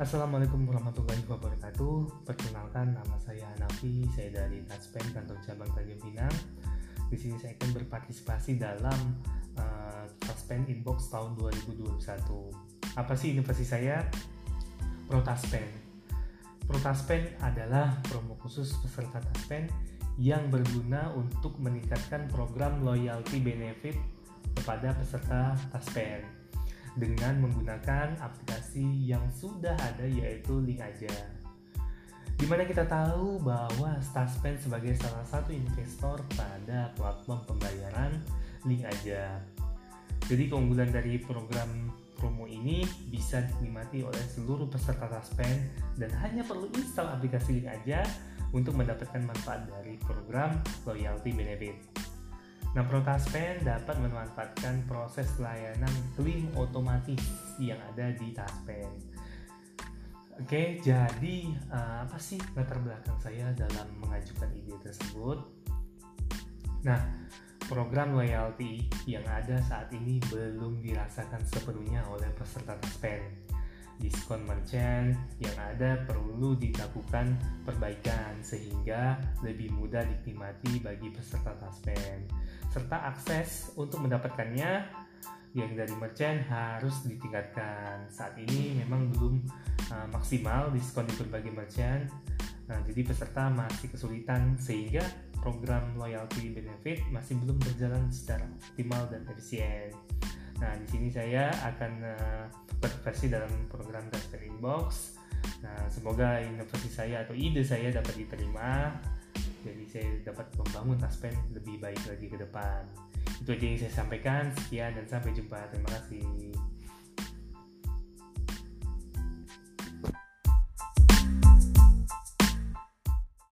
Assalamualaikum warahmatullahi wabarakatuh. Perkenalkan nama saya Hanafi, saya dari Taspen kantor cabang Tanjung Pinang. Di sini saya akan berpartisipasi dalam uh, Taspen Inbox tahun 2021. Apa sih inovasi saya? Protaspen. Protaspen adalah promo khusus peserta Taspen yang berguna untuk meningkatkan program loyalty benefit kepada peserta Taspen dengan menggunakan aplikasi yang sudah ada yaitu Link Aja. Di mana kita tahu bahwa Taspen sebagai salah satu investor pada platform pembayaran Link Aja. Jadi keunggulan dari program promo ini bisa dinikmati oleh seluruh peserta Taspen dan hanya perlu install aplikasi Link Aja untuk mendapatkan manfaat dari program loyalty benefit. Nah, Protaspen dapat memanfaatkan proses layanan klaim otomatis yang ada di Taspen. Oke, jadi uh, apa sih latar belakang saya dalam mengajukan ide tersebut? Nah, program loyalty yang ada saat ini belum dirasakan sepenuhnya oleh peserta Taspen diskon merchant yang ada perlu dilakukan perbaikan sehingga lebih mudah dinikmati bagi peserta Taspen serta akses untuk mendapatkannya yang dari merchant harus ditingkatkan saat ini memang belum uh, maksimal diskon di berbagai merchant nah, jadi peserta masih kesulitan sehingga program loyalty benefit masih belum berjalan secara optimal dan efisien nah di sini saya akan uh, berversi dalam program Taspen Inbox. Nah, semoga inovasi saya atau ide saya dapat diterima. Jadi saya dapat membangun Taspen lebih baik lagi ke depan. Itu aja yang saya sampaikan. Sekian dan sampai jumpa. Terima kasih.